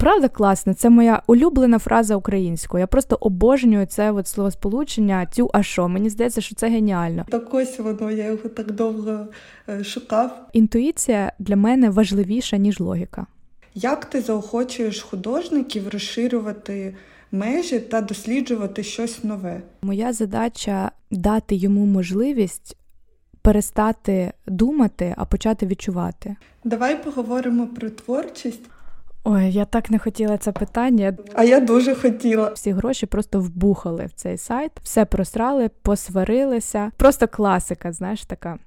Правда, класно, це моя улюблена фраза українською. Я просто обожнюю це от словосполучення тю, а що. Мені здається, що це геніально. Так ось воно, я його так довго е, шукав. Інтуїція для мене важливіша, ніж логіка. Як ти заохочуєш художників розширювати межі та досліджувати щось нове? Моя задача дати йому можливість перестати думати, а почати відчувати. Давай поговоримо про творчість. Ой, я так не хотіла це питання. А я дуже хотіла. Всі гроші просто вбухали в цей сайт, все просрали, посварилися. Просто класика, знаєш, така.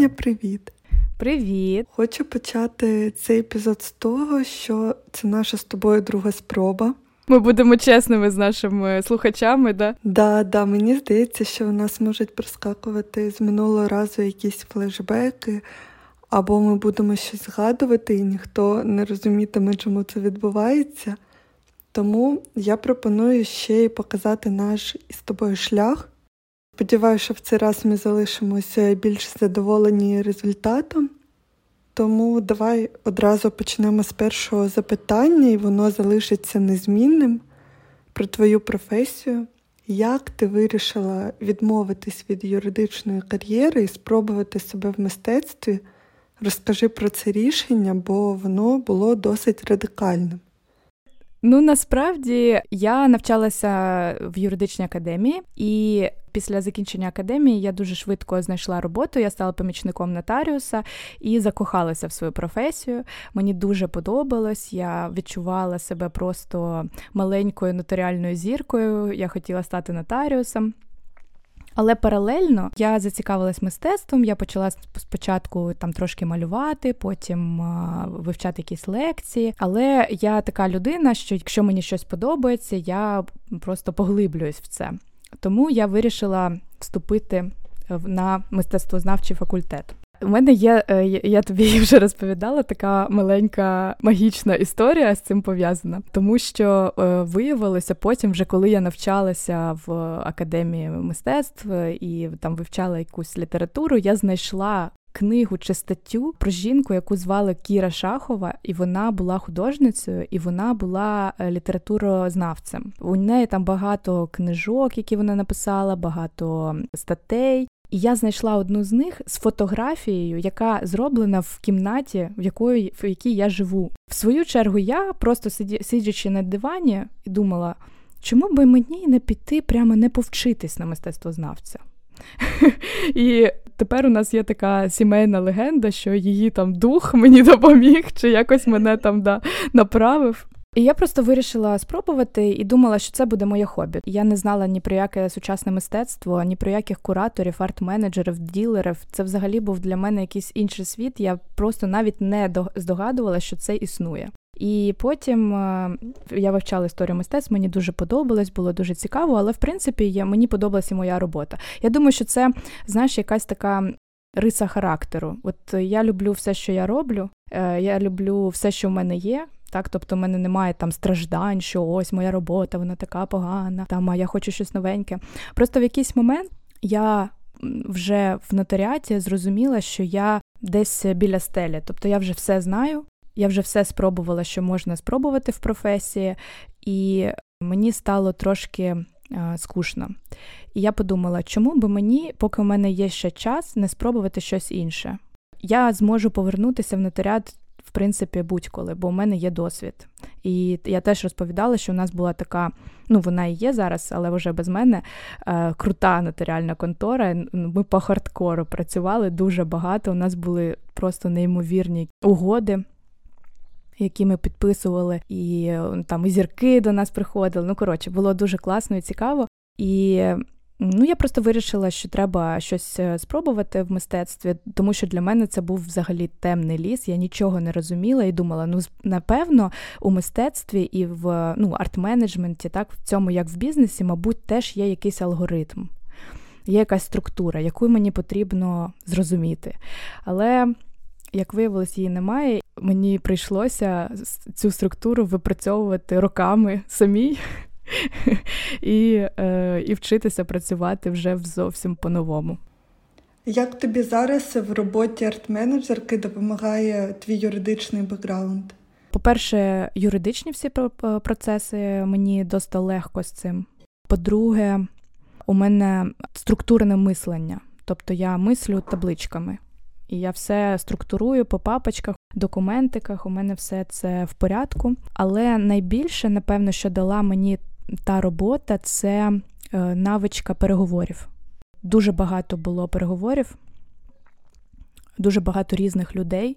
Аня, привіт. Привіт. Хочу почати цей епізод з того, що це наша з тобою друга спроба. Ми будемо чесними з нашими слухачами, да? Да, да, мені здається, що у нас можуть проскакувати з минулого разу якісь флешбеки, або ми будемо щось згадувати, і ніхто не розумітиме, чому це відбувається. Тому я пропоную ще й показати наш із тобою шлях. Сподіваюся, що в цей раз ми залишимося більш задоволені результатом. Тому давай одразу почнемо з першого запитання, і воно залишиться незмінним про твою професію. Як ти вирішила відмовитись від юридичної кар'єри і спробувати себе в мистецтві? Розкажи про це рішення, бо воно було досить радикальним. Ну насправді я навчалася в юридичній академії, і після закінчення академії я дуже швидко знайшла роботу. Я стала помічником нотаріуса і закохалася в свою професію. Мені дуже подобалось. Я відчувала себе просто маленькою нотаріальною зіркою. Я хотіла стати нотаріусом. Але паралельно я зацікавилась мистецтвом. Я почала спочатку там трошки малювати, потім а, вивчати якісь лекції. Але я така людина, що якщо мені щось подобається, я просто поглиблююсь в це. Тому я вирішила вступити на мистецтвознавчий факультет. У мене є, е, я тобі вже розповідала, така маленька магічна історія з цим пов'язана, тому що е, виявилося потім, вже коли я навчалася в академії мистецтв і там вивчала якусь літературу, я знайшла. Книгу чи статтю про жінку, яку звали Кіра Шахова, і вона була художницею, і вона була е, літературознавцем. У неї там багато книжок, які вона написала, багато статей. І я знайшла одну з них з фотографією, яка зроблена в кімнаті, в якої в якій я живу. В свою чергу, я просто сидячи на дивані і думала, чому би мені не піти прямо не повчитись на мистецтвознавця. І тепер у нас є така сімейна легенда, що її там дух мені допоміг, чи якось мене там да, направив. І я просто вирішила спробувати і думала, що це буде моє хобі. Я не знала ні про яке сучасне мистецтво, ні про яких кураторів, арт-менеджерів, ділерів. Це взагалі був для мене якийсь інший світ. Я просто навіть не здогадувала, що це існує. І потім е, я вивчала історію мистецтв, мені дуже подобалось, було дуже цікаво, але в принципі я, мені подобалася моя робота. Я думаю, що це знаєш, якась така риса характеру. От я люблю все, що я роблю. Е, я люблю все, що в мене є. Так, тобто в мене немає там страждань, що ось моя робота, вона така погана, там а я хочу щось новеньке. Просто в якийсь момент я вже в нотаріаті зрозуміла, що я десь біля стелі, тобто я вже все знаю, я вже все спробувала, що можна спробувати в професії, і мені стало трошки скучно. І я подумала, чому би мені, поки у мене є ще час, не спробувати щось інше. Я зможу повернутися в нотаріат в принципі, будь-коли, бо у мене є досвід. І я теж розповідала, що у нас була така, ну вона і є зараз, але вже без мене е, крута нотаріальна контора. Ми по хардкору працювали дуже багато. У нас були просто неймовірні угоди. Які ми підписували, і там і зірки до нас приходили. Ну коротше, було дуже класно і цікаво. І Ну, я просто вирішила, що треба щось е, спробувати в мистецтві, тому що для мене це був взагалі темний ліс. Я нічого не розуміла і думала: ну напевно, у мистецтві і в ну, арт-менеджменті, так в цьому, як в бізнесі, мабуть, теж є якийсь алгоритм, є якась структура, яку мені потрібно зрозуміти. Але як виявилось, її немає. Мені прийшлося цю структуру випрацьовувати роками самій. І е, і вчитися працювати вже зовсім по-новому. Як тобі зараз в роботі арт-менеджерки допомагає твій юридичний бекграунд? По-перше, юридичні всі процеси мені досить легко з цим. По-друге, у мене структурне мислення, тобто я мислю табличками. І я все структурую по папочках, документиках. У мене все це в порядку. Але найбільше, напевно, що дала мені та робота це е, навичка переговорів. Дуже багато було переговорів, дуже багато різних людей,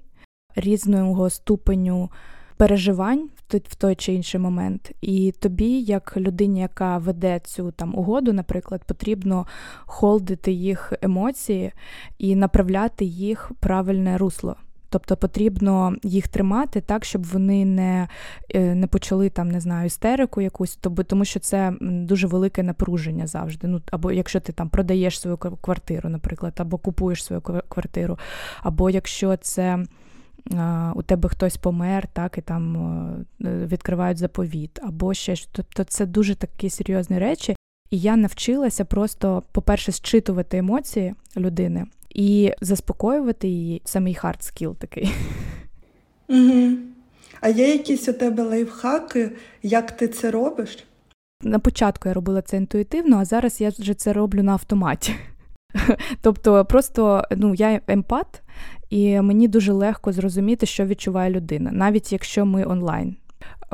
різного ступеню переживань в той чи інший момент. І тобі, як людині, яка веде цю там угоду, наприклад, потрібно холдити їх емоції і направляти їх правильне русло. Тобто потрібно їх тримати так, щоб вони не е, не почали там, не знаю, істерику якусь, тому що це дуже велике напруження завжди. Ну, Або якщо ти там продаєш свою квартиру, наприклад, або купуєш свою квартиру, або якщо це. У тебе хтось помер, так, і там е, відкривають заповіт, або ще Тобто це дуже такі серйозні речі. І я навчилася просто, по-перше, зчитувати емоції людини, і заспокоювати її це мій hard skill такий. Угу. А є якісь у тебе лайфхаки, як ти це робиш? На початку я робила це інтуїтивно, а зараз я вже це роблю на автоматі. Тобто, просто ну, я емпат, і мені дуже легко зрозуміти, що відчуває людина, навіть якщо ми онлайн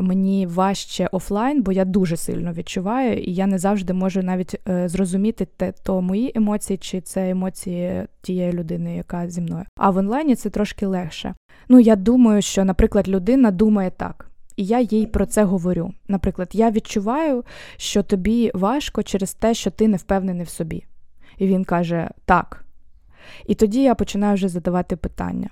мені важче офлайн, бо я дуже сильно відчуваю, і я не завжди можу навіть е, зрозуміти те, то мої емоції, чи це емоції тієї людини, яка зі мною. А в онлайні це трошки легше. Ну, я думаю, що, наприклад, людина думає так. І я їй про це говорю. Наприклад, я відчуваю, що тобі важко через те, що ти не впевнений в собі. І він каже так. І тоді я починаю вже задавати питання.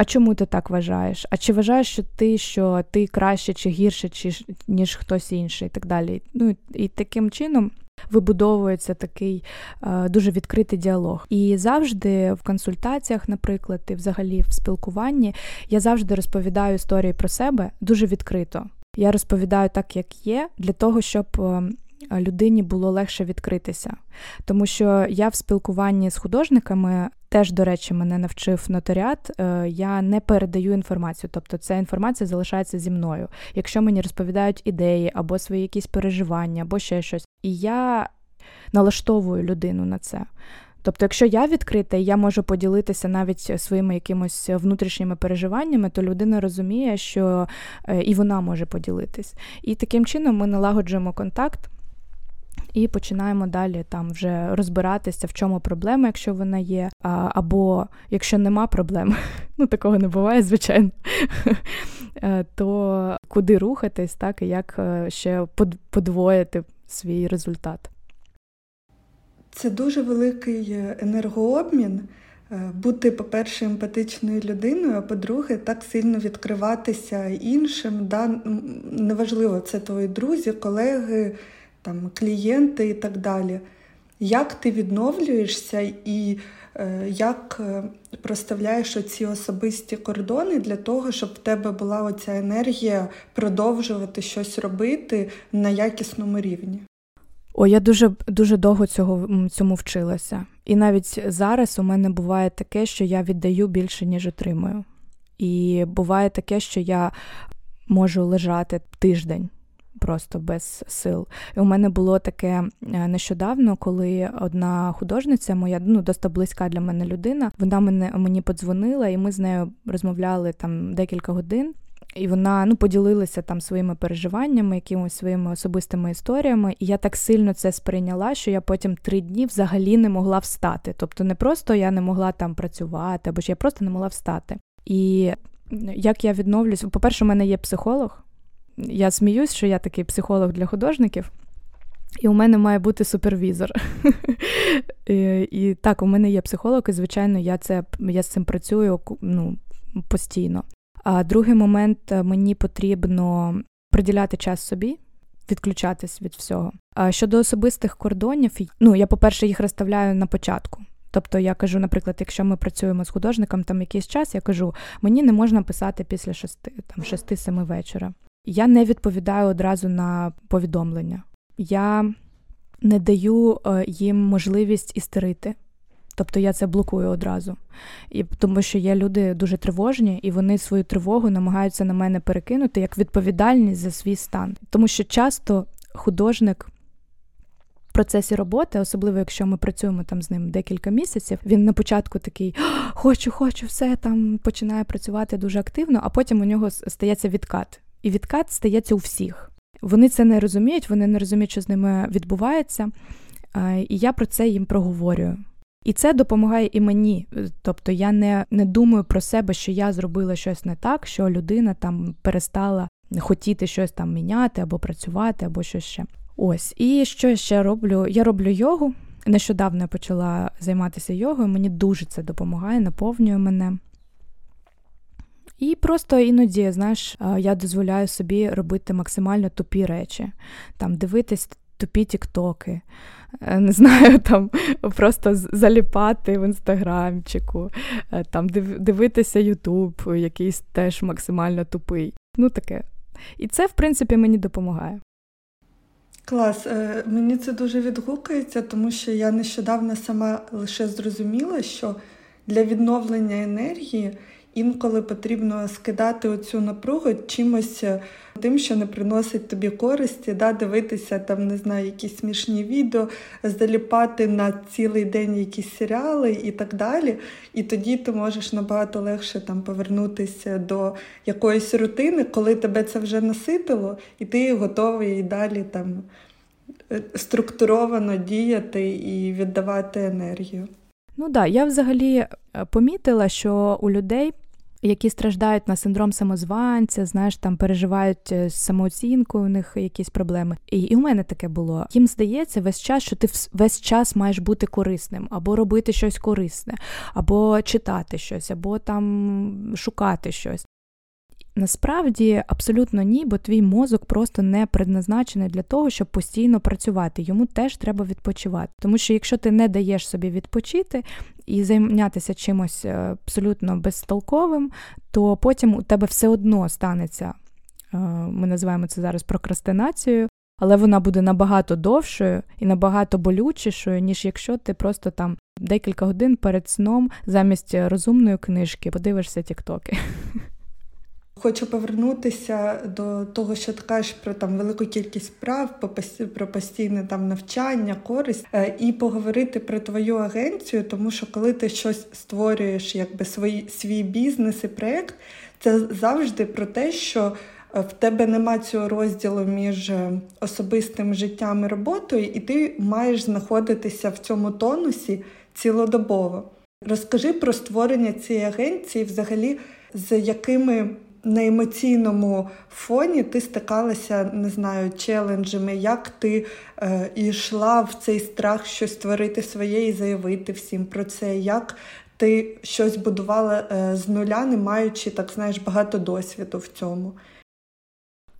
А чому ти так вважаєш? А чи вважаєш що ти, що ти краще чи гірше, чи, ніж хтось інший, і так далі. Ну і таким чином. Вибудовується такий е, дуже відкритий діалог. І завжди в консультаціях, наприклад, і взагалі в спілкуванні я завжди розповідаю історії про себе дуже відкрито. Я розповідаю так, як є, для того, щоб е, людині було легше відкритися. Тому що я в спілкуванні з художниками теж, до речі, мене навчив нотаріат, е, я не передаю інформацію, тобто ця інформація залишається зі мною. Якщо мені розповідають ідеї або свої якісь переживання, або ще щось, і я налаштовую людину на це. Тобто, якщо я відкрита і я можу поділитися навіть своїми якимось внутрішніми переживаннями, то людина розуміє, що е, і вона може поділитись. І таким чином ми налагоджуємо контакт і починаємо далі там вже розбиратися, в чому проблема, якщо вона є, або якщо нема проблем, ну такого не буває, звичайно, е, то куди рухатись, так і як е, ще подвоїти свій результат. Це дуже великий е, енергообмін. Бути, по-перше, емпатичною людиною, а по-друге, так сильно відкриватися іншим. Да? Неважливо, це твої друзі, колеги, там, клієнти і так далі. Як ти відновлюєшся і е, як е, проставляєш оці особисті кордони для того, щоб в тебе була оця енергія продовжувати щось робити на якісному рівні? О, я дуже дуже довго цього цьому вчилася. І навіть зараз у мене буває таке, що я віддаю більше, ніж отримую. І буває таке, що я можу лежати тиждень просто без сил. І у мене було таке е, нещодавно, коли одна художниця, моя ну досить близька для мене людина, вона мене мені подзвонила, і ми з нею розмовляли там декілька годин. І вона ну поділилася там своїми переживаннями, якимось своїми особистими історіями. І я так сильно це сприйняла, що я потім три дні взагалі не могла встати. Тобто, не просто я не могла там працювати, або ж я просто не могла встати. І як я відновлюсь, по-перше, у мене є психолог, я сміюсь, що я такий психолог для художників. І у мене має бути супервізор. і, і так, у мене є психолог, і звичайно, я це я з цим працюю ну, постійно. А другий момент мені потрібно приділяти час собі, відключатись від всього. А щодо особистих кордонів, ну я, по-перше, їх розставляю на початку. Тобто я кажу, наприклад, якщо ми працюємо з художником там якийсь час, я кажу, мені не можна писати після шести, там шести-семи вечора. Я не відповідаю одразу на повідомлення. Я не даю е, їм можливість істерити. Тобто я це блокую одразу. І Тому що є люди дуже тривожні, і вони свою тривогу намагаються на мене перекинути як відповідальність за свій стан. Тому що часто художник в процесі роботи, особливо якщо ми працюємо там з ним декілька місяців, він на початку такий хочу, хочу, все там починає працювати дуже активно, а потім у нього стається відкат. І відкат стається у всіх. Вони це не розуміють, вони не розуміють, що з ними відбувається. І я про це їм проговорюю. І це допомагає і мені. Тобто я не не думаю про себе, що я зробила щось не так, що людина там перестала хотіти щось там міняти або працювати, або щось ще. Ось. І що я ще роблю? Я роблю йогу. Нещодавно я почала займатися йогою, мені дуже це допомагає, наповнює мене. І просто іноді, знаєш, я дозволяю собі робити максимально тупі речі, там дивитись тупі тіктоки, е, не знаю, там просто заліпати в інстаграмчику, е, там дивитися Ютуб, якийсь теж максимально тупий. Ну таке. І це, в принципі, мені допомагає. Клас, е, мені це дуже відгукується, тому що я нещодавно сама лише зрозуміла, що для відновлення енергії інколи потрібно скидати оцю напругу чимось е, тим, що не приносить тобі користі, да, дивитися там, не знаю, якісь смішні відео, заліпати на цілий день якісь серіали і так далі. І тоді ти можеш набагато легше там повернутися до якоїсь рутини, коли тебе це вже наситило, і ти готовий і далі там е, структуровано діяти і віддавати енергію. Ну так, да, я взагалі е, помітила, що у людей, які страждають на синдром самозванця, знаєш, там переживають е, самооцінку, у них якісь проблеми. І, і у мене таке було. Їм здається весь час, що ти весь час маєш бути корисним, або робити щось корисне, або читати щось, або там шукати щось. Насправді абсолютно ні, бо твій мозок просто не предназначений для того, щоб постійно працювати. Йому теж треба відпочивати. Тому що якщо ти не даєш собі відпочити і зайнятися чимось е, абсолютно безтолковим, то потім у тебе все одно станеться. Е, ми називаємо це зараз прокрастинацією, але вона буде набагато довшою і набагато болючішою, ніж якщо ти просто там декілька годин перед сном замість розумної книжки подивишся тіктоки. Хочу повернутися до того, що ти кажеш про там велику кількість справ, про постійне там навчання, користь, е, і поговорити про твою агенцію, тому що коли ти щось створюєш, якби свій, свій бізнес і проєкт, це завжди про те, що е, в тебе нема цього розділу між е, особистим життям і роботою, і ти маєш знаходитися в цьому тонусі цілодобово. Розкажи про створення цієї агенції, взагалі, з якими на емоційному фоні ти стикалася, не знаю, челенджами, як ти е, йшла в цей страх щось створити своє і заявити всім про це, як ти щось будувала е, з нуля, не маючи, так знаєш, багато досвіду в цьому.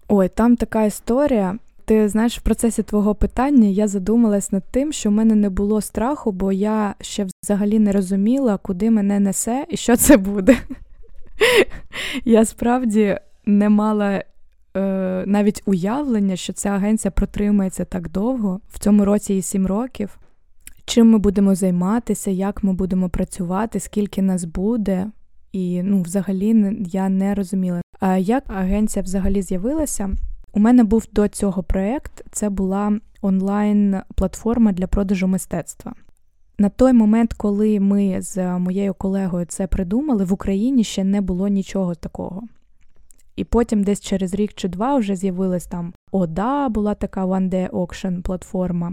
Ой, там така історія. Ти знаєш, в процесі твого питання я задумалась над тим, що в мене не було страху, бо я ще взагалі не розуміла, куди мене несе і що це буде. Я справді не мала е, навіть уявлення, що ця агенція протримається так довго, в цьому році і сім років. Чим ми будемо займатися, як ми будемо працювати, скільки нас буде. І ну, взагалі я не розуміла. А як агенція взагалі з'явилася? У мене був до цього проєкт, це була онлайн-платформа для продажу мистецтва. На той момент, коли ми з моєю колегою це придумали, в Україні ще не було нічого такого. І потім десь через рік чи два вже з'явилась там ОДА, була така One Day Auction платформа.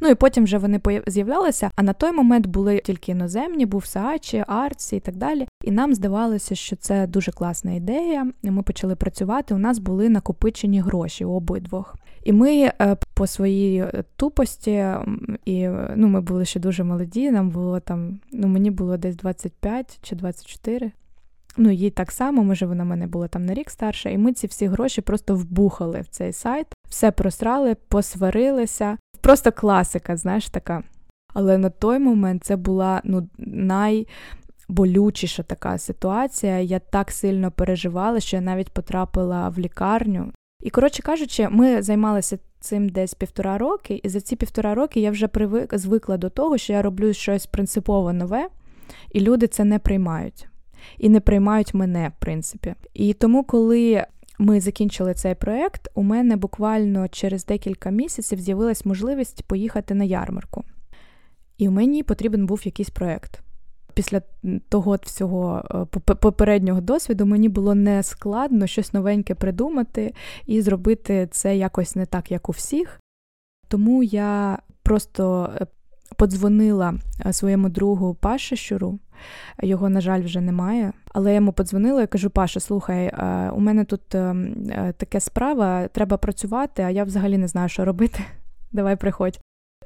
Ну і потім вже вони з'являлися. А на той момент були тільки іноземні, був Саачі, Арці і так далі. І нам здавалося, що це дуже класна ідея. Ми почали працювати. У нас були накопичені гроші обидвох. І ми е, по своїй е, тупості, і ну, ми були ще дуже молоді. Нам було там, ну мені було десь 25 чи 24. Ну, їй так само, може, вона мене була там на рік старша, і ми ці всі гроші просто вбухали в цей сайт, все просрали, посварилися. Просто класика, знаєш, така. Але на той момент це була ну, найболючіша така ситуація. Я так сильно переживала, що я навіть потрапила в лікарню. І, коротше кажучи, ми займалися цим десь півтора роки, і за ці півтора роки я вже привик, звикла до того, що я роблю щось принципово нове, і люди це не приймають. І не приймають мене, в принципі. І тому, коли ми закінчили цей проект, у мене буквально через декілька місяців з'явилась можливість поїхати на ярмарку. І мені потрібен був якийсь проект. Після того всього е, попереднього досвіду мені було не складно щось новеньке придумати і зробити це якось не так, як у всіх. Тому я просто е, подзвонила е, своєму другу Паше Щуру. Його, на жаль, вже немає. Але я йому подзвонила і кажу: Паша, слухай, у мене тут таке справа, треба працювати, а я взагалі не знаю, що робити. Давай приходь.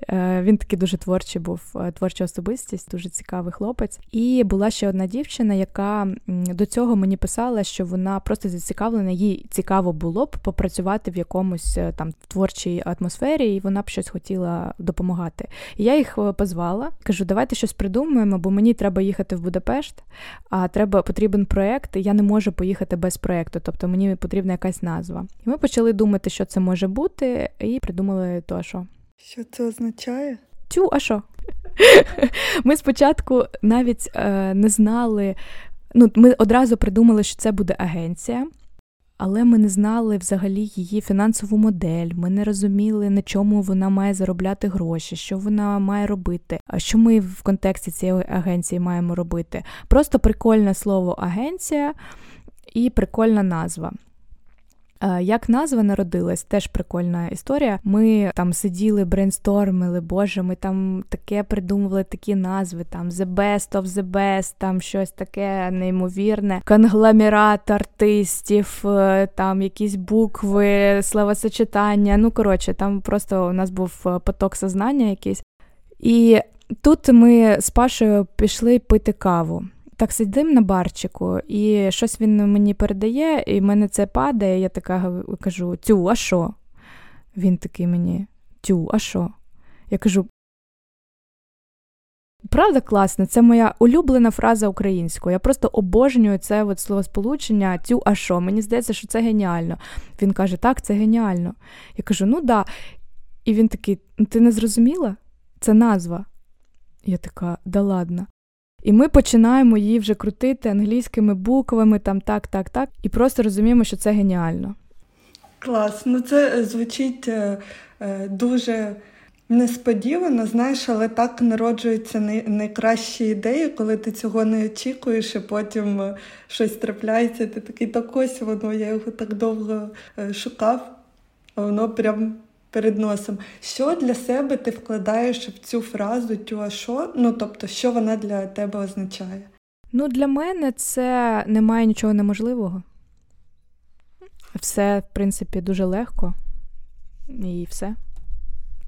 Е, він такий дуже творчий був, е, творча особистість, дуже цікавий хлопець. І була ще одна дівчина, яка до цього мені писала, що вона просто зацікавлена, їй цікаво було б попрацювати в якомусь е, там творчій атмосфері, і вона б щось хотіла допомагати. І я їх позвала, кажу, давайте щось придумаємо, бо мені треба їхати в Будапешт, а треба потрібен проект. Я не можу поїхати без проекту, тобто мені потрібна якась назва. І ми почали думати, що це може бути, і придумали то, що. Що це означає? Тю, а що? Ми спочатку навіть е, не знали. Ну, ми одразу придумали, що це буде агенція, але ми не знали взагалі її фінансову модель. Ми не розуміли, на чому вона має заробляти гроші, що вона має робити, а що ми в контексті цієї агенції маємо робити. Просто прикольне слово агенція і прикольна назва. Як назва народилась, теж прикольна історія. Ми там сиділи, брейнстормили, боже, ми там таке придумували такі назви, там The Best of the Best, там щось таке неймовірне, конгломерат артистів, е, там якісь букви, словосочетання. Ну, коротше, там просто у нас був е, поток сознання якийсь. І тут ми з Пашою пішли пити каву так сидим на барчику, і щось він мені передає, і в мене це падає. Я така кажу: Тю, а що? Він такий мені, тю, а що? Я кажу. Правда класно, це моя улюблена фраза українською. Я просто обожнюю це от словосполучення тю, а що? Мені здається, що це геніально. Він каже, так, це геніально. Я кажу, ну да. І він такий: ти не зрозуміла? Це назва. Я така, да ладно. І ми починаємо її вже крутити англійськими буквами, там так, так, так, і просто розуміємо, що це геніально. Клас, ну це звучить е, е, дуже несподівано, знаєш, але так народжуються найкращі ідеї, коли ти цього не очікуєш, і потім е, щось трапляється. Ти такий так ось воно, я його так довго е, шукав, а воно прям перед носом. Що для себе ти вкладаєш в цю фразу тю що? Ну тобто, що вона для тебе означає? Ну, для мене це немає нічого неможливого. Все, в принципі, дуже легко і все.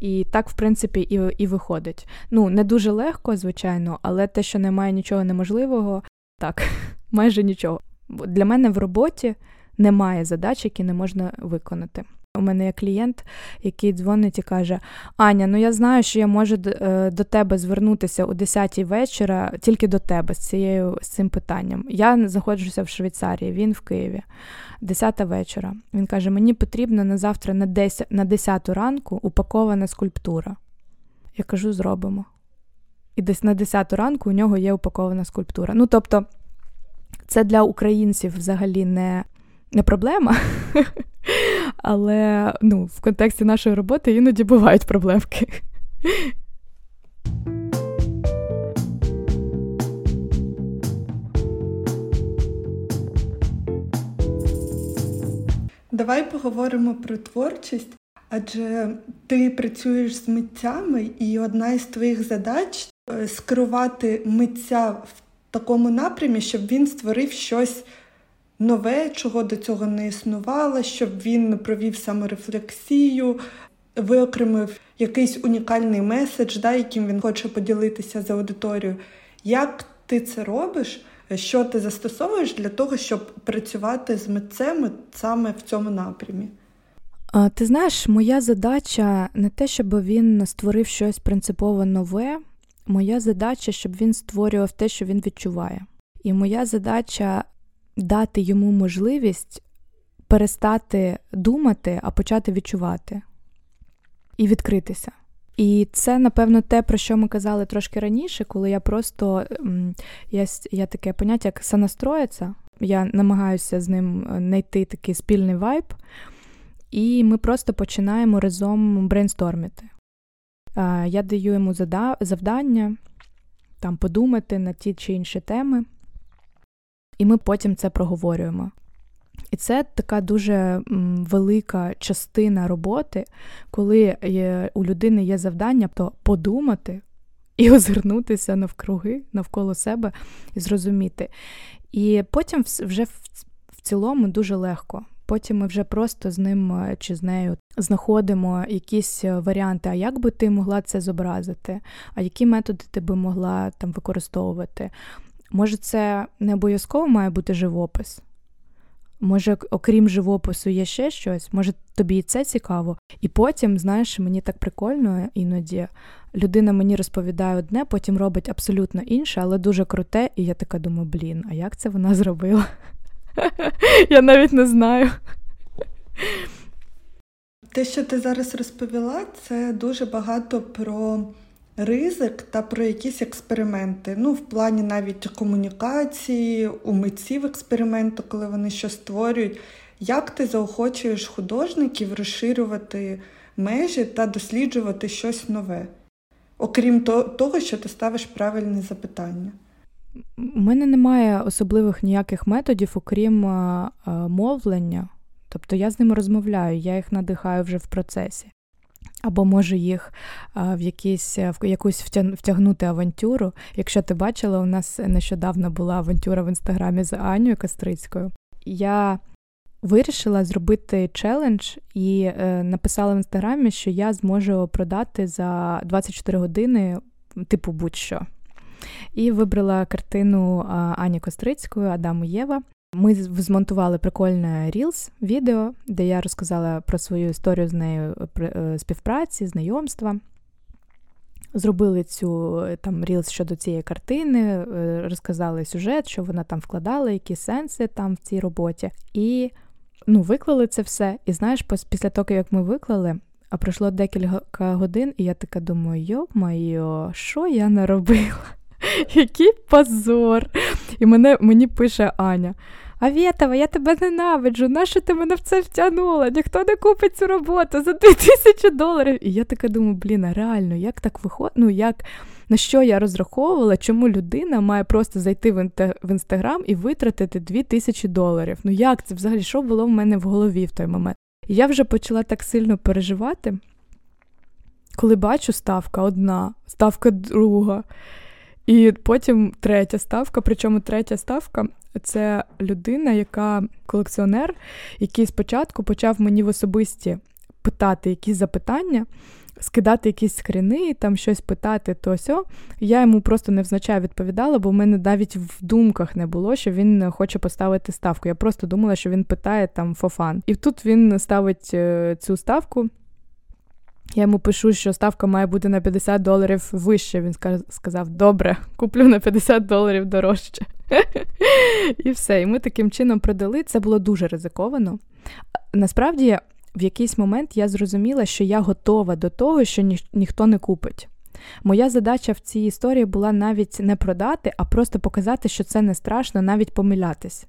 І так, в принципі, і і виходить. Ну, не дуже легко, звичайно, але те, що немає нічого неможливого, так, майже нічого. Для мене в роботі немає задач, які не можна виконати. У мене є клієнт, який дзвонить і каже: Аня, ну я знаю, що я можу е, до тебе звернутися о 10-й вечора тільки до тебе з цією з цим питанням. Я знаходжуся в Швейцарії, він в Києві, 10 вечора. Він каже: Мені потрібно на завтра на 10 на 10 ранку упакована скульптура. Я кажу, зробимо. І десь на 10 ранку у нього є упакована скульптура. Ну тобто, це для українців взагалі не не проблема, але ну, в контексті нашої роботи іноді бувають проблемки. Давай поговоримо про творчість. Адже ти працюєш з митцями, і одна із твоїх задач е, скерувати митця в такому напрямі, щоб він створив щось нове, чого до цього не існувало, щоб він провів саморефлексію, виокремив якийсь унікальний меседж, да, яким він хоче поділитися з аудиторією. Як ти це робиш? Що ти застосовуєш для того, щоб працювати з митцем саме в цьому напрямі? Ти знаєш, моя задача не те, щоб він створив щось принципово нове. Моя задача, щоб він створював те, що він відчуває. І моя задача дати йому можливість перестати думати, а почати відчувати і відкритися. І це, напевно, те, про що ми казали трошки раніше, коли я просто є, є таке поняття, як санастроїться. Я намагаюся з ним знайти такий спільний вайб, і ми просто починаємо разом брейнстормити. Я даю йому завдання там подумати на ті чи інші теми, і ми потім це проговорюємо. І це така дуже велика частина роботи, коли у людини є завдання то подумати і озирнутися навкруги, навколо себе і зрозуміти. І потім вже в цілому дуже легко. Потім ми вже просто з ним е, чи з нею знаходимо якісь е, варіанти, а як би ти могла це зобразити, а які методи ти би могла там використовувати. Може, це не обов'язково має бути живопис. Може, окрім живопису, є ще щось, може тобі і це цікаво. І потім, знаєш, мені так прикольно іноді людина мені розповідає одне, потім робить абсолютно інше, але дуже круте, і я така думаю, блін, а як це вона зробила? Я навіть не знаю. Те, що ти зараз розповіла, це дуже багато про ризик та про якісь експерименти. Ну, в плані навіть комунікації, у митців експерименту, коли вони щось створюють. Як ти заохочуєш художників розширювати межі та досліджувати щось нове? Окрім того, що ти ставиш правильні запитання? У мене немає особливих ніяких методів, окрім а, а, мовлення. Тобто я з ними розмовляю, я їх надихаю вже в процесі. Або можу їх в якісь, в якусь втягнути авантюру. Якщо ти бачила, у нас нещодавно була авантюра в інстаграмі з Анею Кастрицькою. Я вирішила зробити челендж і е, написала в інстаграмі, що я зможу продати за 24 години, типу, будь-що. І вибрала картину Ані Кострицької Адам і Єва. Ми змонтували прикольне Reels відео, де я розказала про свою історію з нею е, співпраці, знайомства. Зробили цю там Reels щодо цієї картини, е, розказали сюжет, що вона там вкладала, які сенси там в цій роботі. І ну, виклали це все. І знаєш, після того, як ми виклали, а пройшло декілька годин, і я така думаю, йо-майо, що я наробила? Який позор! І мене, мені пише Аня. Авєтова, я тебе ненавиджу, нащо ти мене в це втягнула? Ніхто не купить цю роботу за 2000 доларів. І я така думаю, блін, а реально, як так виходить? Ну, як, на що я розраховувала, чому людина має просто зайти в інстаграм і витратити 2000 доларів? Ну як це взагалі? Що було в мене в голові в той момент? І я вже почала так сильно переживати, коли бачу ставка одна, ставка друга. І потім третя ставка. Причому третя ставка це людина, яка колекціонер, який спочатку почав мені в особисті питати якісь запитання. Скидати якісь скріни, там щось питати, то сьо. Я йому просто невзначай відповідала, бо в мене навіть в думках не було, що він хоче поставити ставку. Я просто думала, що він питає там фофан. І тут він ставить е, цю ставку. Я йому пишу, що ставка має бути на 50 доларів вище. Він сказав: добре, куплю на 50 доларів дорожче. І все. І ми таким чином продали. Це було дуже ризиковано. Насправді, в якийсь момент я зрозуміла, що я готова до того, що ні- ніхто не купить. Моя задача в цій історії була навіть не продати, а просто показати, що це не страшно, навіть помилятись.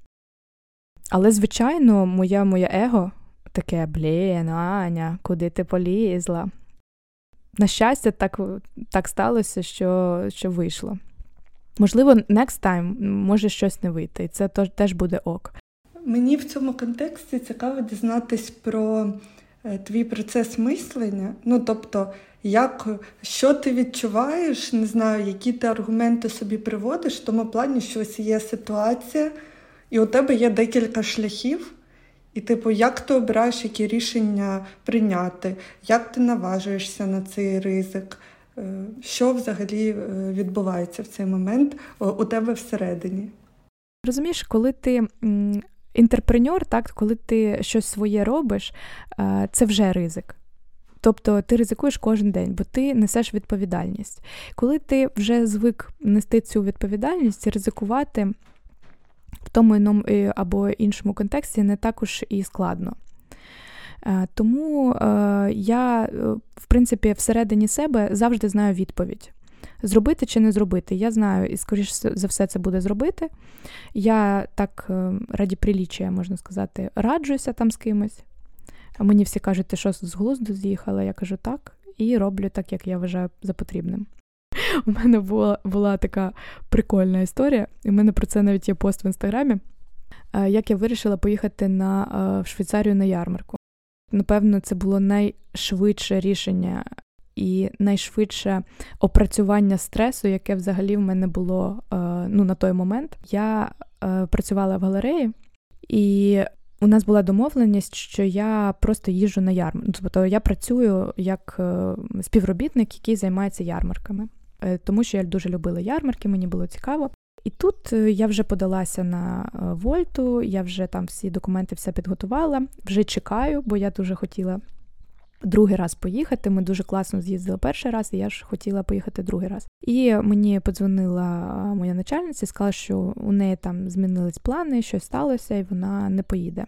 Але, звичайно, моє моє его таке, блін, Аня, куди ти полізла? На щастя, так так сталося, що що вийшло. Можливо, next time може щось не вийти, і це теж буде ок. Мені в цьому контексті цікаво дізнатись про е, твій процес мислення. Ну, тобто, як, що ти відчуваєш, не знаю, які ти аргументи собі приводиш, в тому плані, що ось є ситуація, і у тебе є декілька шляхів. І, типу, як ти обираєш які рішення прийняти, як ти наважуєшся на цей ризик, е, що взагалі е, відбувається в цей момент у тебе всередині? Розумієш, коли ти інтерпренер, так, коли ти щось своє робиш, е, це вже ризик. Тобто ти ризикуєш кожен день, бо ти несеш відповідальність. Коли ти вже звик нести цю відповідальність і ризикувати тому або іншому контексті, не також і складно. Е, тому е, я, в принципі, всередині себе завжди знаю відповідь. Зробити чи не зробити. Я знаю, і, скоріш за все, це буде зробити. Я так раді приліччя, можна сказати, раджуся там з кимось. Мені всі кажуть, ти що з глузду з'їхала, я кажу так, і роблю так, як я вважаю за потрібним. У мене була була така прикольна історія, і в мене про це навіть є пост в інстаграмі. Е, як я вирішила поїхати на е, в Швейцарію на ярмарку. Напевно, це було найшвидше рішення і найшвидше опрацювання стресу, яке взагалі в мене було е, ну, на той момент. Я працювала в галереї, і у нас була домовленість, що я просто їжджу на ярмарку. Тобто я працюю як співробітник, який займається ярмарками, тому що я дуже любила ярмарки, мені було цікаво. І тут е, я вже подалася на Вольту, я вже там всі документи все підготувала, вже чекаю, бо я дуже хотіла другий раз поїхати. Ми дуже класно з'їздили перший раз, і я ж хотіла поїхати другий раз. І мені подзвонила моя начальниця і сказала, що у неї там змінились плани, щось сталося, і вона не поїде.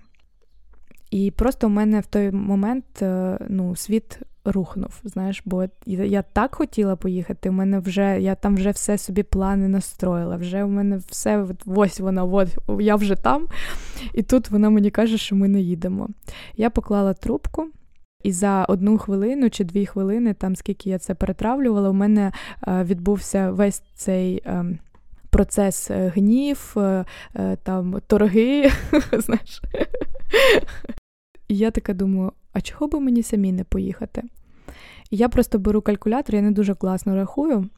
І просто у мене в той момент е, ну, світ рухнув, знаєш, бо я так хотіла поїхати. У мене вже я там вже все собі плани настроїла. Вже у мене все ось вона, от я вже там. І тут вона мені каже, що ми не їдемо. Я поклала трубку. І за одну хвилину чи дві хвилини, там скільки я це перетравлювала, у мене е, відбувся весь цей е, процес е, гнів, там торги. знаєш. І я така думаю, а чого би мені самі не поїхати? І я просто беру калькулятор, я не дуже класно рахую.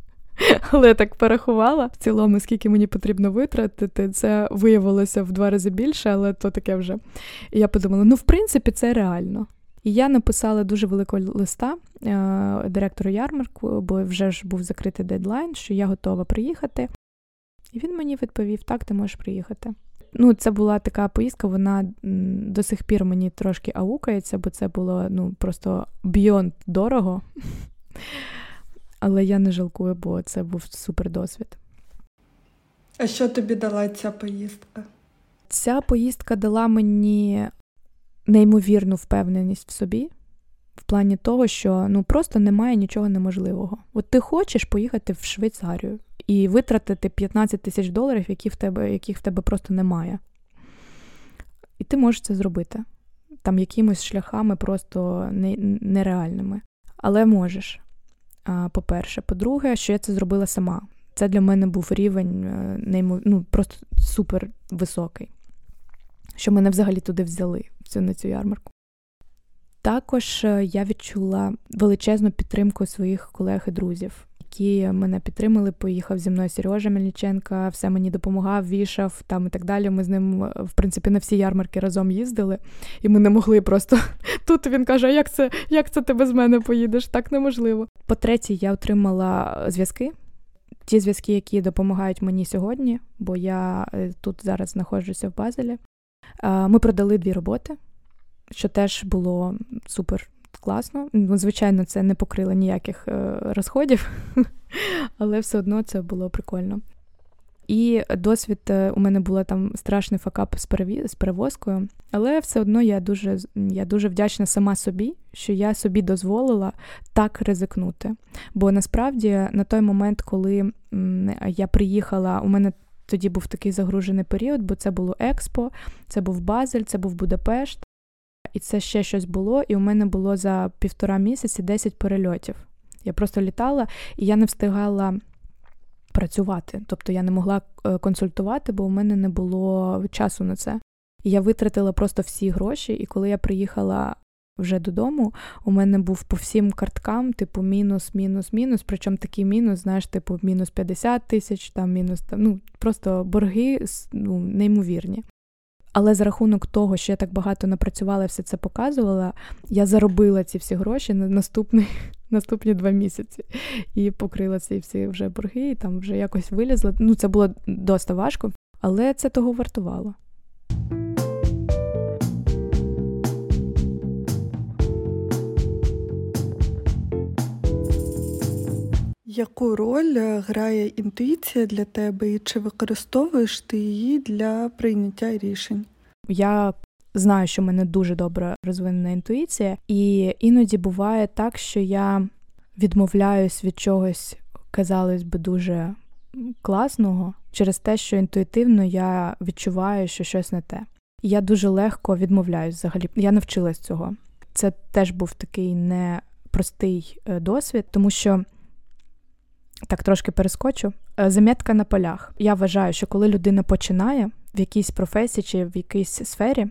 Але я так порахувала в цілому, скільки мені потрібно витратити. Це виявилося в два рази більше, але то таке вже. І я подумала: ну, в принципі, це реально. І я написала дуже великого листа е, директору ярмарку, бо вже ж був закритий дедлайн, що я готова приїхати. І він мені відповів: так, ти можеш приїхати. Ну, Це була така поїздка, вона до сих пір мені трошки аукається, бо це було ну, просто бйонд дорого. Але я не жалкую, бо це був супер досвід. А що тобі дала ця поїздка? Ця поїздка дала мені неймовірну впевненість в собі, плані того, що ну просто немає нічого неможливого. От ти хочеш поїхати в Швейцарію і витратити 15 тисяч доларів, які в тебе, яких в тебе просто немає. І ти можеш це зробити. Там якимось шляхами просто нереальними. Але можеш. По-перше, по-друге, що я це зробила сама. Це для мене був рівень е, ну, просто супер високий що мене взагалі туди взяли, на цю ярмарку. Також е, я відчула величезну підтримку своїх колег і друзів, які мене підтримали. Поїхав зі мною Сережа Мельниченка, все мені допомагав, вішав там і так далі. Ми з ним, е, в принципі, на всі ярмарки разом їздили, і ми не могли просто тут. Він каже: як це, як це ти без мене поїдеш? Так неможливо. По-третє, я отримала зв'язки. Ті зв'язки, які допомагають мені сьогодні, бо я е, тут зараз знаходжуся в Базелі. Ми продали дві роботи, що теж було супер класно. Ну, Звичайно, це не покрило ніяких е, розходів, але все одно це було прикольно. І досвід е, у мене була там страшний факап з перевозкою, але все одно я дуже я дуже вдячна сама собі, що я собі дозволила так ризикнути. Бо насправді на той момент, коли я приїхала, у мене тоді був такий загружений період, бо це було Експо, це був Базель, це був Будапешт, і це ще щось було. І у мене було за півтора місяці 10 перельотів. Я просто літала і я не встигала працювати. Тобто я не могла е, консультувати, бо у мене не було часу на це. І я витратила просто всі гроші, і коли я приїхала вже додому, у мене був по всім карткам, типу, мінус, мінус, мінус. Причому такий мінус, знаєш, типу, мінус 50 тисяч, там мінус ну, просто борги ну, неймовірні. Але за рахунок того, що я так багато напрацювала, все це показувала, я заробила ці всі гроші на наступний, наступні два місяці і покрила ці всі вже борги, і там вже якось вилізла. Ну, це було досить важко, але це того вартувало. Яку роль е, грає інтуїція для тебе і чи використовуєш ти її для прийняття рішень? Я знаю, що в мене дуже добре розвинена інтуїція, і іноді буває так, що я відмовляюсь від чогось, казалось би, дуже класного через те, що інтуїтивно я відчуваю, що щось не те. Я дуже легко відмовляюсь взагалі. Я навчилась цього. Це теж був такий непростий е, досвід, тому що. Так, трошки перескочу. Е, замітка на полях. Я вважаю, що коли людина починає в якійсь професії чи в якійсь сфері,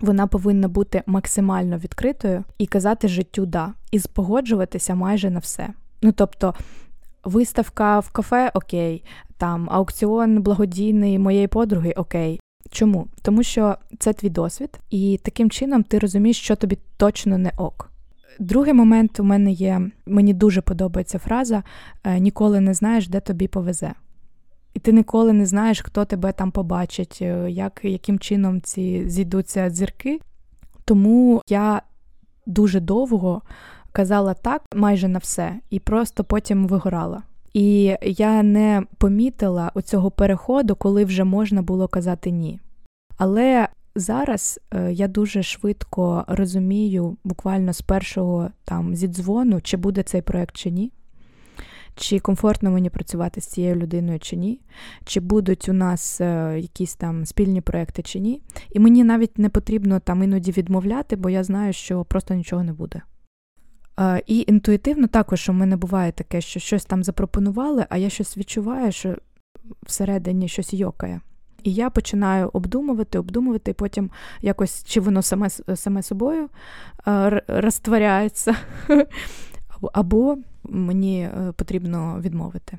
вона повинна бути максимально відкритою і казати життю да, і спогоджуватися майже на все. Ну тобто, виставка в кафе окей, там аукціон благодійний моєї подруги окей. Чому? Тому що це твій досвід, і таким чином ти розумієш, що тобі точно не ок. Другий момент у мене є, мені дуже подобається фраза «Е, ніколи не знаєш, де тобі повезе. І ти ніколи не знаєш, хто тебе там побачить, е, як, яким чином ці зійдуться зірки. Тому я дуже довго казала так майже на все, і просто потім вигорала. І я не помітила оцього переходу, коли вже можна було казати ні. Але Зараз е, я дуже швидко розумію, буквально з першого там зідзвону, чи буде цей проект чи ні, чи комфортно мені працювати з цією людиною чи ні, чи будуть у нас е, якісь там спільні проекти чи ні. І мені навіть не потрібно там іноді відмовляти, бо я знаю, що просто нічого не буде. Е, і інтуїтивно також у мене буває таке, що щось там запропонували, а я щось відчуваю, що всередині щось йокає. І я починаю обдумувати, обдумувати, і потім якось чи воно саме саме собою е, розтворяється, або мені е, потрібно відмовити.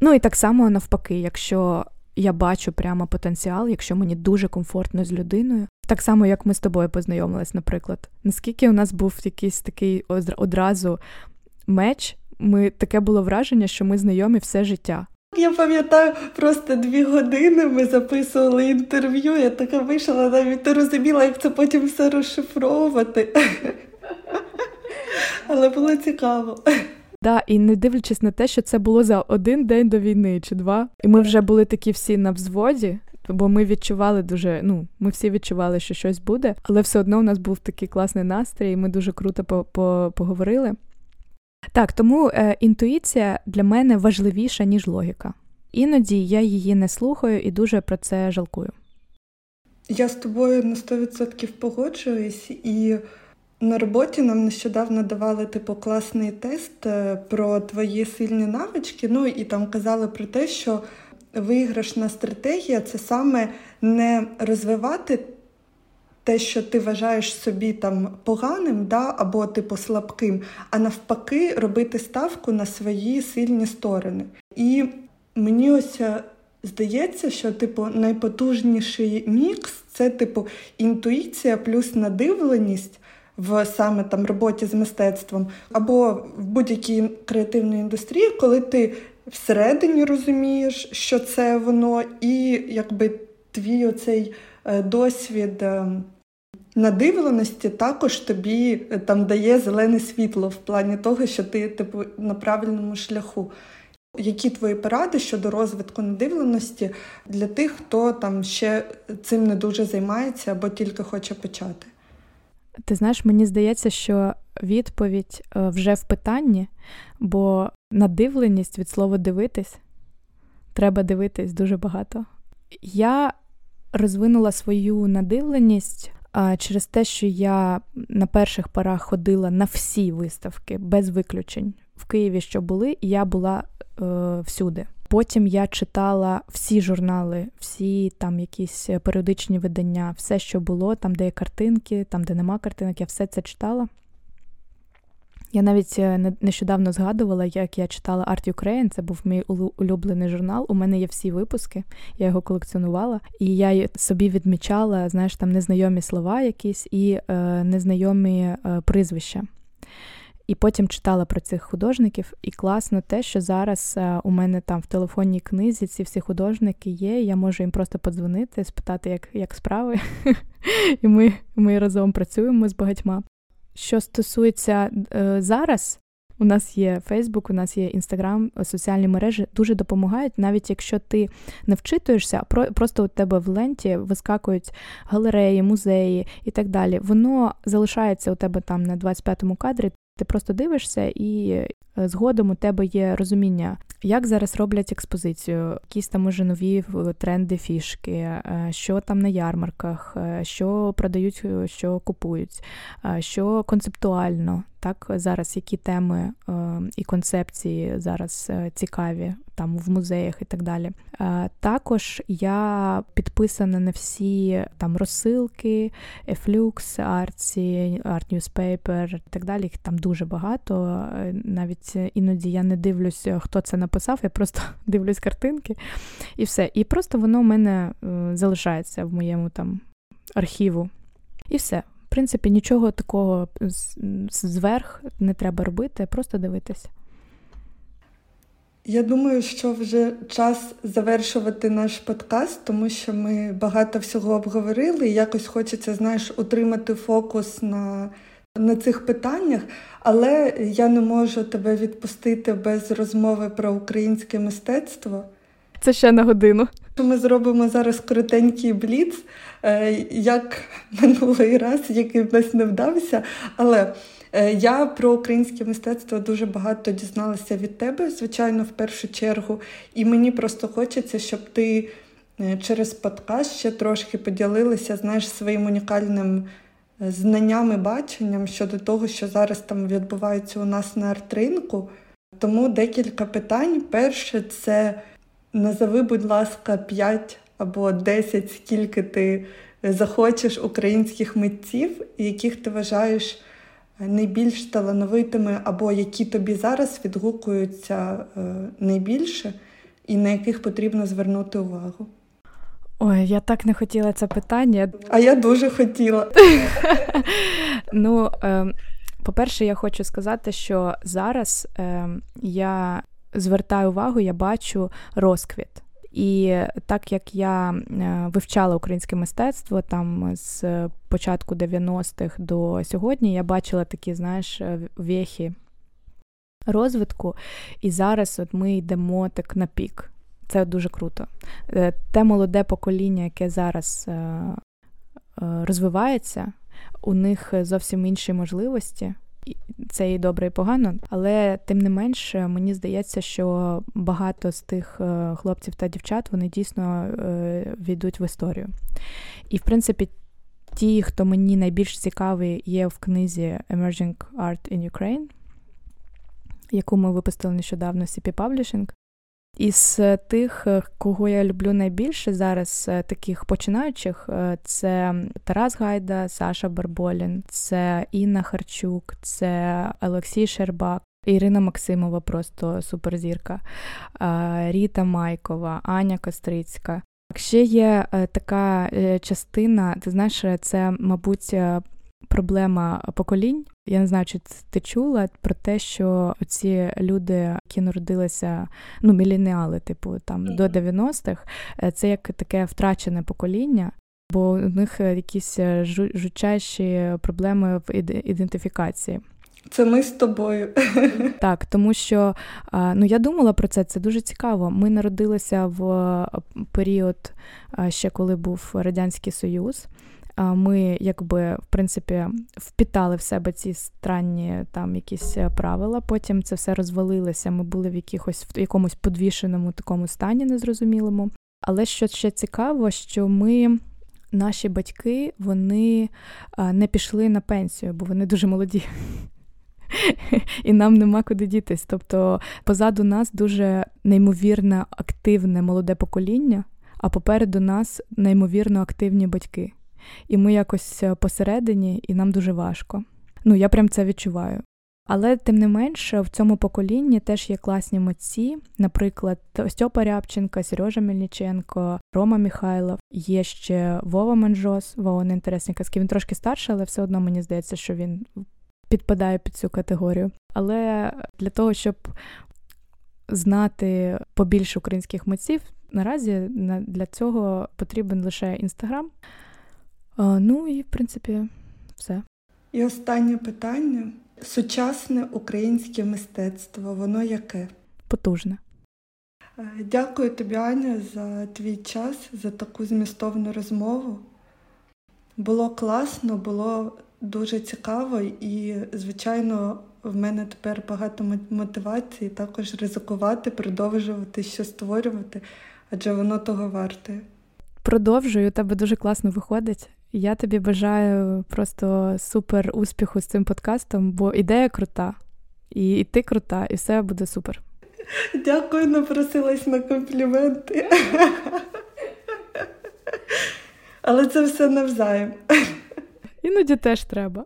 Ну і так само навпаки, якщо я бачу прямо потенціал, якщо мені дуже комфортно з людиною, так само, як ми з тобою познайомились, наприклад, наскільки у нас був якийсь такий одразу меч, ми таке було враження, що ми знайомі все життя. Я пам'ятаю, просто дві години ми записували інтерв'ю. Я така вийшла, навіть не розуміла, як це потім все розшифровувати. Але було цікаво. Да, і не дивлячись на те, що це було за один день до війни чи два, і ми вже були такі всі на взводі, бо ми відчували дуже. Ну, ми всі відчували, що щось буде, але все одно у нас був такий класний настрій, і ми дуже круто поговорили. Так, тому е, інтуїція для мене важливіша, ніж логіка. Іноді я її не слухаю і дуже про це жалкую. Я з тобою на 100% погоджуюсь, і на роботі нам нещодавно давали типу класний тест е, про твої сильні навички. Ну і там казали про те, що виграшна стратегія це саме не розвивати те, що ти вважаєш собі там поганим, да, або типу слабким, а навпаки, робити ставку на свої сильні сторони. І мені ось е, здається, що типу найпотужніший мікс це типу інтуїція плюс надивленість. В саме там роботі з мистецтвом, або в будь-якій креативній індустрії, коли ти всередині розумієш, що це воно, і якби твій оцей досвід ем, надивленості також тобі е, там дає зелене світло в плані того, що ти типу на правильному шляху. Які твої поради щодо розвитку надивленості для тих, хто там ще цим не дуже займається або тільки хоче почати? Ти знаєш, мені здається, що відповідь е, вже в питанні, бо надивленість від слова дивитись треба дивитись дуже багато. Я розвинула свою надивленість через те, що я на перших порах ходила на всі виставки без виключень в Києві, що були, і я була е, всюди. Потім я читала всі журнали, всі там якісь періодичні видання, все, що було, там, де є картинки, там, де нема картинок, я все це читала. Я навіть е, нещодавно згадувала, як я читала Art Ukraine, це був мій улюблений журнал. У мене є всі випуски, я його колекціонувала, і я собі відмічала, знаєш, там незнайомі слова якісь і е, незнайомі е, прізвища. І потім читала про цих художників, і класно те, що зараз е, у мене там в телефонній книзі ці всі художники є. Я можу їм просто подзвонити, спитати, як як справи. І ми, ми разом працюємо з багатьма. Що стосується е, зараз, у нас є Фейсбук, у нас є Інстаграм, соціальні мережі дуже допомагають, навіть якщо ти не вчитуєшся, просто у тебе в ленті вискакують галереї, музеї і так далі. Воно залишається у тебе там на 25-му кадрі. Ти просто дивишся, і е, згодом у тебе є розуміння, як зараз роблять експозицію, якісь там уже нові тренди, фішки, е, що там на ярмарках, е, що продають, що купують, що концептуально так зараз які теми е, і концепції зараз е, цікаві там в музеях і так далі. Е, також я підписана на всі там розсилки, Flux, Artsy, Art Newspaper і так далі. Їх там дуже багато. Навіть іноді я не дивлюсь, хто це написав, я просто дивлюсь картинки і все. І просто воно в мене залишається в моєму там архіву. І все В принципі, нічого такого зверх не треба робити, просто дивитися. Я думаю, що вже час завершувати наш подкаст, тому що ми багато всього обговорили, і якось хочеться, знаєш, утримати фокус на на цих питаннях, але я не можу тебе відпустити без розмови про українське мистецтво. Це ще на годину. Ми зробимо зараз коротенький бліц, е, як минулий раз, який в нас не вдався. Але е, я про українське мистецтво дуже багато дізналася від тебе, звичайно, в першу чергу. І мені просто хочеться, щоб ти е, через подкаст ще трошки поділилася знаєш, своїм унікальним знанням і баченням щодо того, що зараз там відбувається у нас на арт-ринку. Тому декілька питань. Перше, це Назови, будь ласка, 5 або 10, скільки ти захочеш українських митців, яких ти вважаєш найбільш талановитими, або які тобі зараз відгукуються е, найбільше, і на яких потрібно звернути увагу. Ой, я так не хотіла це питання. А я дуже хотіла. Ну, ем, по-перше, я хочу сказати, що зараз ем, я звертаю увагу, я бачу розквіт. І так як я вивчала українське мистецтво там з початку 90-х до сьогодні, я бачила такі, знаєш, е, вехи розвитку, і зараз от ми йдемо так на пік. Це дуже круто. Е, те молоде покоління, яке зараз розвивається, у них зовсім інші можливості це і добре, і погано, але тим не менш, мені здається, що багато з тих е, хлопців та дівчат вони дійсно е, війдуть в історію. І, в принципі, ті, хто мені найбільш цікавий, є в книзі Emerging Art in Ukraine, яку ми випустили нещодавно CP Publishing. Із е, тих, е, кого я люблю найбільше зараз, е, таких починаючих, це Тарас Гайда, Саша Барболін, це Інна Харчук, це Олексій Шербак, Ірина Максимова, просто суперзірка, Ріта Майкова, Аня Кострицька. Ще є така частина, ти знаєш, це, мабуть, проблема поколінь. Я не знаю, чи ти чула про те, що ці люди, які народилися, ну, міленіали, типу там до 90-х, е, це як таке втрачене покоління. Бо у них якісь е, жучайші проблеми в ідентифікації. Це ми з тобою. Так, тому що ну я думала про це, це дуже цікаво. Ми народилися в період ще коли був Радянський Союз ми якби в принципі впітали в себе ці странні там якісь е, правила. Потім це все розвалилося. Ми були в якихось в якомусь подвішеному такому стані незрозумілому. Але що ще цікаво, що ми. Наші батьки вони не пішли на пенсію, бо вони дуже молоді. і нам нема куди дітись. Тобто позаду нас дуже неймовірно активне молоде покоління, а попереду нас неймовірно активні батьки. І ми якось посередині, і нам дуже важко. Ну, я прям це відчуваю. Але тим не менше в цьому поколінні теж є класні митці, наприклад, Стьопа Рябченка, Сережа Мельниченко, Рома Михайлов, є ще Вова Манжос, Вова інтересні казки. Він трошки старший, але все одно мені здається, що він підпадає під цю категорію. Але для того, щоб знати побільше українських митців, наразі для цього потрібен лише інстаграм. Ну і в принципі все. І останнє питання. Сучасне українське мистецтво, воно яке? Потужне. Е, дякую тобі, Аня, за твій час, за таку змістовну розмову. Було класно, було дуже цікаво, і, звичайно, в мене тепер багато мотивації також ризикувати, продовжувати що створювати, адже воно того варте. Продовжую, у тебе дуже класно виходить. Я тобі бажаю просто супер успіху з цим подкастом, бо ідея крута, і, і ти крута, і все буде супер. Дякую, напросилась на компліменти. Але це все навзаєм. Іноді теж треба.